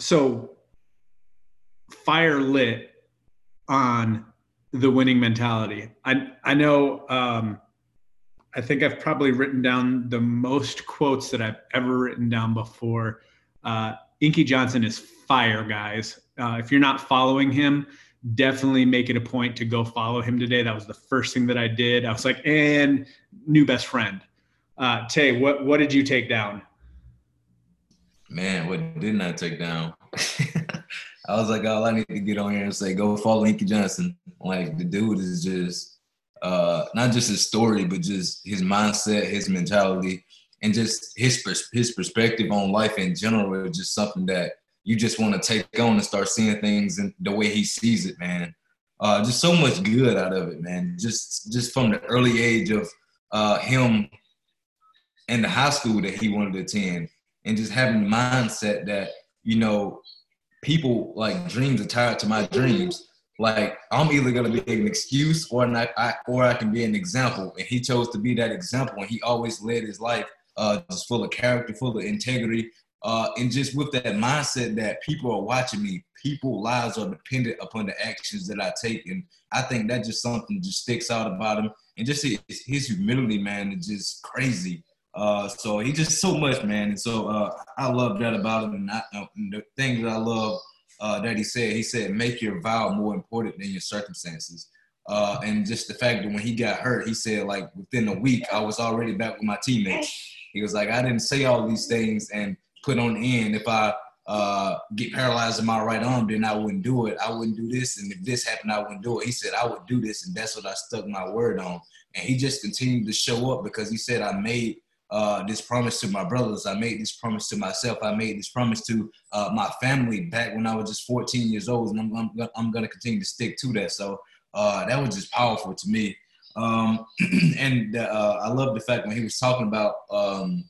so fire lit on the winning mentality. I I know um, I think I've probably written down the most quotes that I've ever written down before. Uh, Inky Johnson is fire, guys. Uh, if you're not following him, definitely make it a point to go follow him today. That was the first thing that I did. I was like, and new best friend. Uh, Tay, what what did you take down? Man, what didn't I take down? I was like, all I need to get on here and say, go follow Inky Johnson. Like the dude is just uh, not just his story, but just his mindset, his mentality, and just his his perspective on life in general is just something that you just want to take on and start seeing things in the way he sees it, man. Uh, just so much good out of it, man. Just just from the early age of uh, him in the high school that he wanted to attend, and just having the mindset that you know people like dreams are tied to my dreams. Like I'm either gonna be an excuse or not, I, or I can be an example. And he chose to be that example, and he always led his life uh, just full of character, full of integrity, uh, and just with that mindset that people are watching me. People lives are dependent upon the actions that I take, and I think that just something just sticks out about him, and just his, his humility, man, is just crazy. Uh, so he just so much, man. And so uh, I love that about him. And, I, uh, and the thing that I love uh, that he said, he said, make your vow more important than your circumstances. Uh, and just the fact that when he got hurt, he said, like within a week, I was already back with my teammates. He was like, I didn't say all these things and put on the end. If I get paralyzed in my right arm, then I wouldn't do it. I wouldn't do this. And if this happened, I wouldn't do it. He said, I would do this. And that's what I stuck my word on. And he just continued to show up because he said, I made uh, this promise to my brothers. I made this promise to myself. I made this promise to uh, my family back when I was just 14 years old, and I'm, I'm, I'm going to continue to stick to that. So uh, that was just powerful to me. Um, and uh, I love the fact when he was talking about um,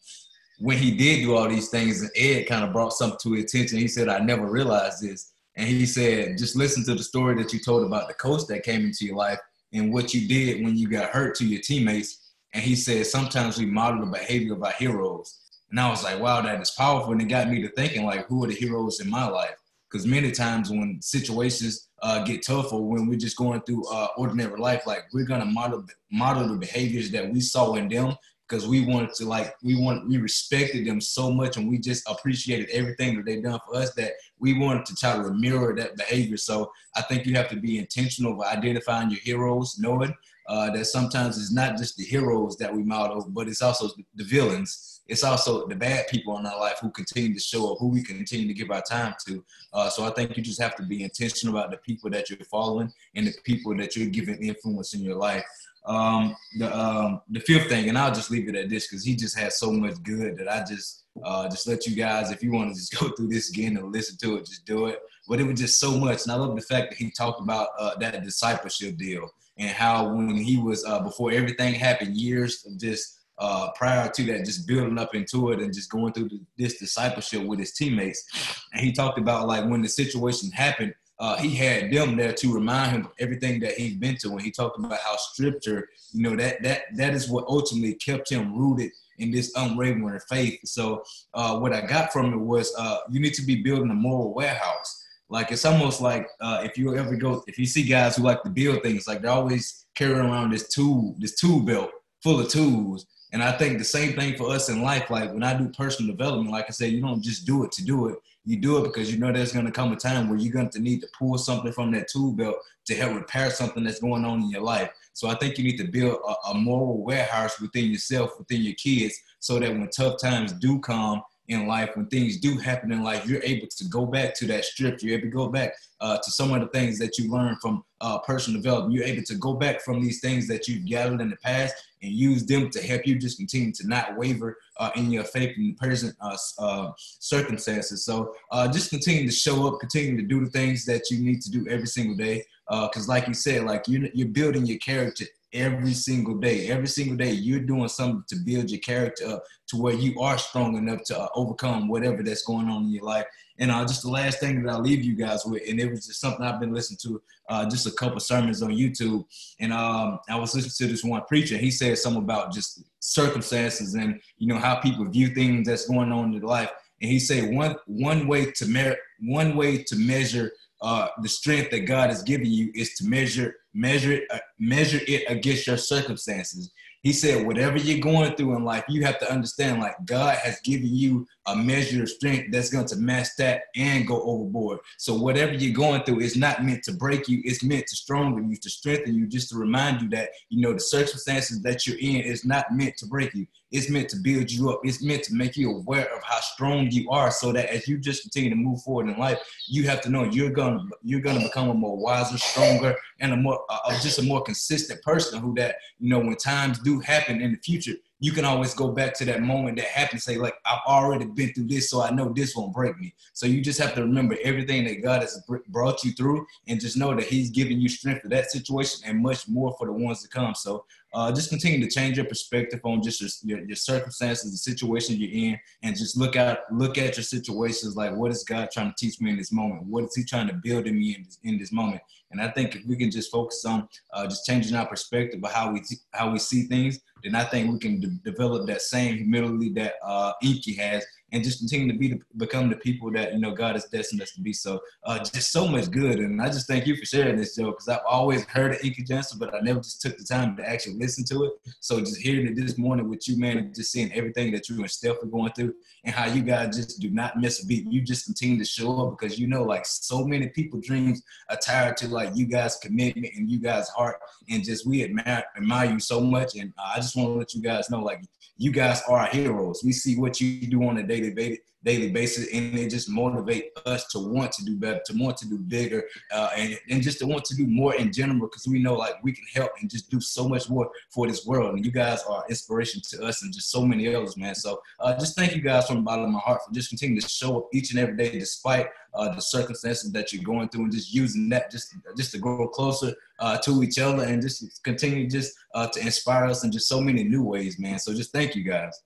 when he did do all these things, and Ed kind of brought something to his attention. He said, "I never realized this," and he said, "Just listen to the story that you told about the coach that came into your life and what you did when you got hurt to your teammates." And he said, sometimes we model the behavior of our heroes. And I was like, wow, that is powerful. And it got me to thinking, like, who are the heroes in my life? Because many times when situations uh, get tough or when we're just going through uh, ordinary life, like we're gonna model model the behaviors that we saw in them because we wanted to like we want we respected them so much and we just appreciated everything that they've done for us that we wanted to try to mirror that behavior. So I think you have to be intentional of identifying your heroes, knowing uh, that sometimes it's not just the heroes that we model, but it's also the villains. It's also the bad people in our life who continue to show up, who we continue to give our time to. Uh, so I think you just have to be intentional about the people that you're following and the people that you're giving influence in your life. Um, the um, the fifth thing, and I'll just leave it at this because he just has so much good that I just uh, just let you guys, if you want to just go through this again and listen to it, just do it. But it was just so much, and I love the fact that he talked about uh, that discipleship deal and how when he was uh, before everything happened, years of just uh, prior to that, just building up into it and just going through this discipleship with his teammates. And he talked about like when the situation happened, uh, he had them there to remind him of everything that he's been to. And he talked about how scripture, you know, that that that is what ultimately kept him rooted in this unwavering faith. So uh, what I got from it was uh, you need to be building a moral warehouse. Like it's almost like uh, if you ever go, if you see guys who like to build things, like they're always carrying around this tool, this tool belt full of tools. And I think the same thing for us in life. Like when I do personal development, like I said, you don't just do it to do it. You do it because you know there's going to come a time where you're going to need to pull something from that tool belt to help repair something that's going on in your life. So I think you need to build a, a moral warehouse within yourself, within your kids, so that when tough times do come, in life, when things do happen in life, you're able to go back to that strip. You're able to go back uh, to some of the things that you learned from uh, personal development. You're able to go back from these things that you've gathered in the past and use them to help you just continue to not waver uh, in your faith in present uh, uh, circumstances. So uh, just continue to show up, continue to do the things that you need to do every single day. Because, like you said, like you're, you're building your character every single day. Every single day, you're doing something to build your character up to where you are strong enough to uh, overcome whatever that's going on in your life. And uh, just the last thing that I'll leave you guys with, and it was just something I've been listening to, uh, just a couple sermons on YouTube. And um, I was listening to this one preacher. He said something about just circumstances and you know how people view things that's going on in life. And he said one one way to measure one way to measure uh, the strength that God has given you is to measure measure it uh, measure it against your circumstances. He said, whatever you're going through in life, you have to understand like God has given you a measure of strength that's going to match that and go overboard. So whatever you're going through is not meant to break you, it's meant to strengthen you, to strengthen you, just to remind you that, you know, the circumstances that you're in is not meant to break you. It's meant to build you up. It's meant to make you aware of how strong you are so that as you just continue to move forward in life, you have to know you're gonna you're gonna become a more wiser, stronger, and a more uh, just a more consistent person who that, you know, when times do happen in the future, you can always go back to that moment that happened. Say, like, I've already been through this, so I know this won't break me. So you just have to remember everything that God has brought you through, and just know that He's giving you strength for that situation and much more for the ones to come. So uh, just continue to change your perspective on just your, your, your, circumstances, the situation you're in, and just look at look at your situations like what is God trying to teach me in this moment? What is He trying to build in me in this, in this moment? And I think if we can just focus on uh, just changing our perspective of how we how we see things, then I think we can de- develop that same humility that uh, Inky has, and just continue to be the, become the people that you know God has destined us to be. So uh, just so much good, and I just thank you for sharing this, Joe, because I've always heard of Inky Johnson, but I never just took the time to actually listen to it. So just hearing it this morning with you, man, and just seeing everything that you and Steph are going through, and how you guys just do not miss a beat. You just continue to show up because you know, like so many people, dreams are tied to like you guys' commitment and you guys' heart, and just we admire admire you so much. And uh, I just want to let you guys know, like you guys are heroes. We see what you do on a daily basis daily basis and it just motivate us to want to do better to want to do bigger uh, and, and just to want to do more in general because we know like we can help and just do so much more for this world and you guys are inspiration to us and just so many others man. So uh, just thank you guys from the bottom of my heart for just continuing to show up each and every day despite uh, the circumstances that you're going through and just using that just just to grow closer uh, to each other and just continue just uh, to inspire us in just so many new ways man. So just thank you guys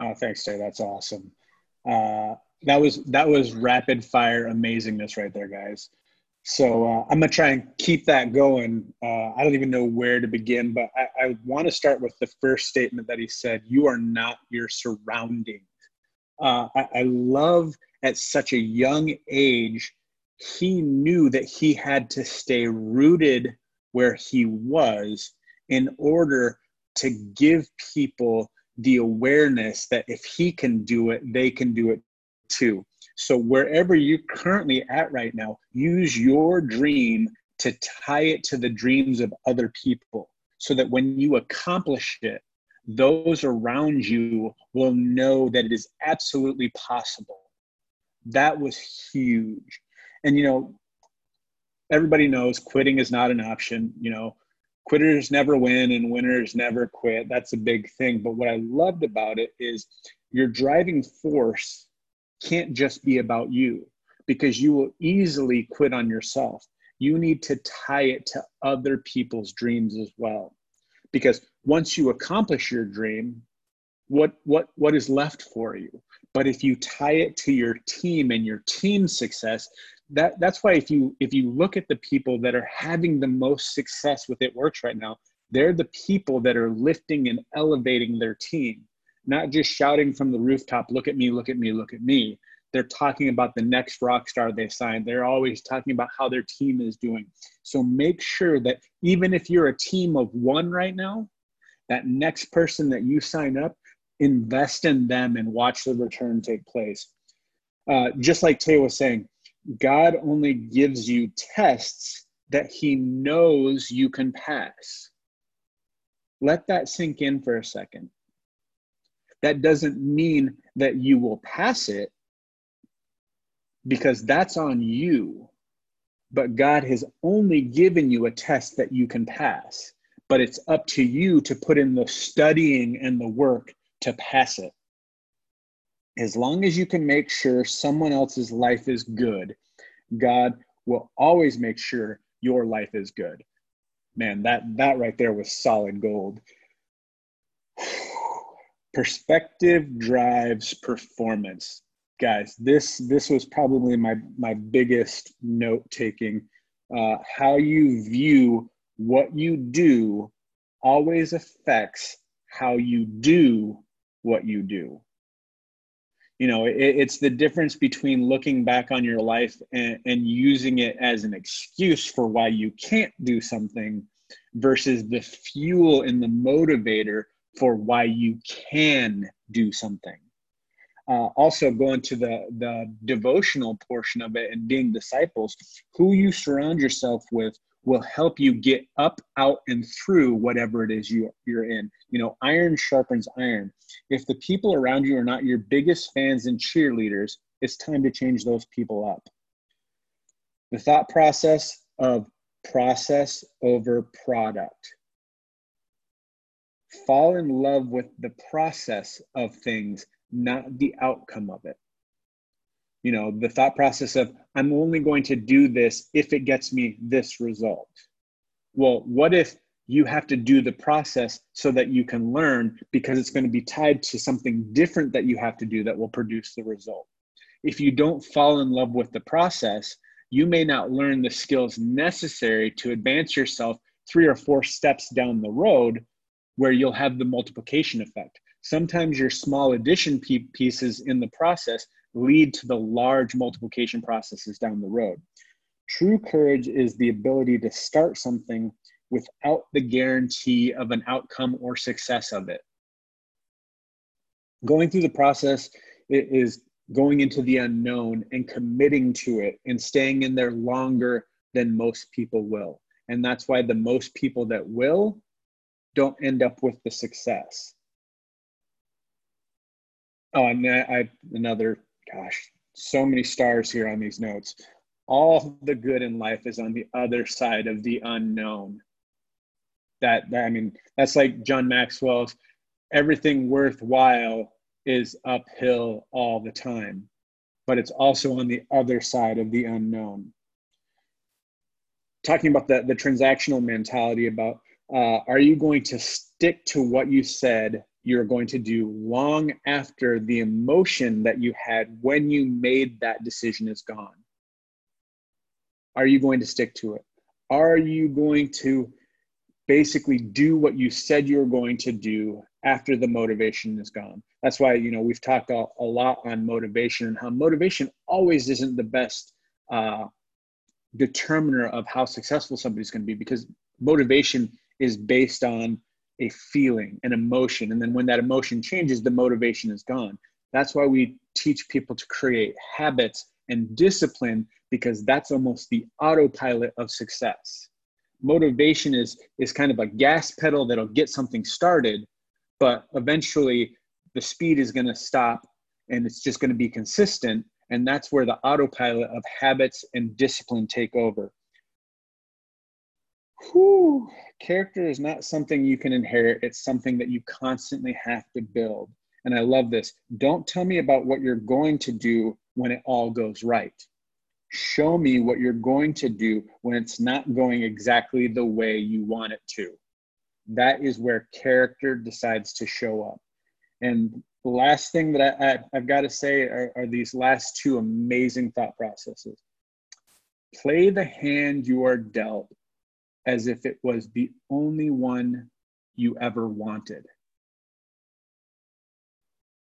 Oh, thanks, Jay. That's awesome. Uh, that was that was rapid fire amazingness right there, guys. So uh, I'm gonna try and keep that going. Uh, I don't even know where to begin, but I, I want to start with the first statement that he said: "You are not your surroundings." Uh, I, I love at such a young age, he knew that he had to stay rooted where he was in order to give people the awareness that if he can do it, they can do it too. So, wherever you're currently at right now, use your dream to tie it to the dreams of other people so that when you accomplish it, those around you will know that it is absolutely possible. That was huge. And, you know, everybody knows quitting is not an option. You know, quitters never win and winners never quit. That's a big thing. But what I loved about it is your driving force can't just be about you because you will easily quit on yourself. You need to tie it to other people's dreams as well. Because once you accomplish your dream, what what what is left for you? But if you tie it to your team and your team's success, that that's why if you if you look at the people that are having the most success with It Works right now they're the people that are lifting and elevating their team not just shouting from the rooftop look at me look at me look at me. They're talking about the next rock star they signed. They're always talking about how their team is doing. So make sure that even if you're a team of one right now that next person that you sign up invest in them and watch the return take place. Uh, just like Tay was saying God only gives you tests that he knows you can pass. Let that sink in for a second. That doesn't mean that you will pass it because that's on you. But God has only given you a test that you can pass. But it's up to you to put in the studying and the work to pass it as long as you can make sure someone else's life is good, God will always make sure your life is good. Man, that that right there was solid gold. Perspective drives performance. Guys, this this was probably my my biggest note taking. Uh, how you view what you do always affects how you do what you do you know it, it's the difference between looking back on your life and, and using it as an excuse for why you can't do something versus the fuel and the motivator for why you can do something. Uh, also going to the the devotional portion of it and being disciples who you surround yourself with will help you get up out and through whatever it is you, you're in. You know iron sharpens iron. If the people around you are not your biggest fans and cheerleaders it's time to change those people up. The thought process of process over product. Fall in love with the process of things not the outcome of it. You know, the thought process of, I'm only going to do this if it gets me this result. Well, what if you have to do the process so that you can learn because it's going to be tied to something different that you have to do that will produce the result? If you don't fall in love with the process, you may not learn the skills necessary to advance yourself three or four steps down the road where you'll have the multiplication effect. Sometimes your small addition pieces in the process lead to the large multiplication processes down the road. True courage is the ability to start something without the guarantee of an outcome or success of it. Going through the process is going into the unknown and committing to it and staying in there longer than most people will. And that's why the most people that will don't end up with the success. Oh, and I, another, gosh, so many stars here on these notes. All the good in life is on the other side of the unknown. That, that I mean, that's like John Maxwell's everything worthwhile is uphill all the time, but it's also on the other side of the unknown. Talking about the, the transactional mentality about uh, are you going to stick to what you said you're going to do long after the emotion that you had when you made that decision is gone? Are you going to stick to it? Are you going to basically do what you said you were going to do after the motivation is gone? That's why, you know, we've talked a, a lot on motivation and how motivation always isn't the best uh, determiner of how successful somebody's going to be because motivation is based on a feeling, an emotion. And then when that emotion changes, the motivation is gone. That's why we teach people to create habits and discipline because that's almost the autopilot of success. Motivation is, is kind of a gas pedal that'll get something started, but eventually the speed is going to stop and it's just going to be consistent. And that's where the autopilot of habits and discipline take over. Whew. Character is not something you can inherit, it's something that you constantly have to build. And I love this. Don't tell me about what you're going to do when it all goes right. Show me what you're going to do when it's not going exactly the way you want it to. That is where character decides to show up. And the last thing that I, have got to say are, are these last two amazing thought processes. Play the hand you are dealt as if it was the only one you ever wanted.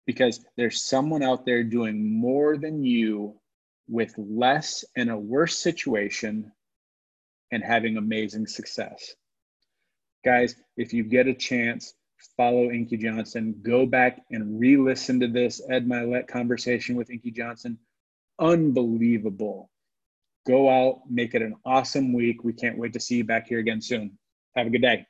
Because there's someone out there doing more than you with less in a worse situation and having amazing success. Guys, if you get a chance, follow Inky Johnson. Go back and re listen to this Ed Mylett conversation with Inky Johnson. Unbelievable. Go out, make it an awesome week. We can't wait to see you back here again soon. Have a good day.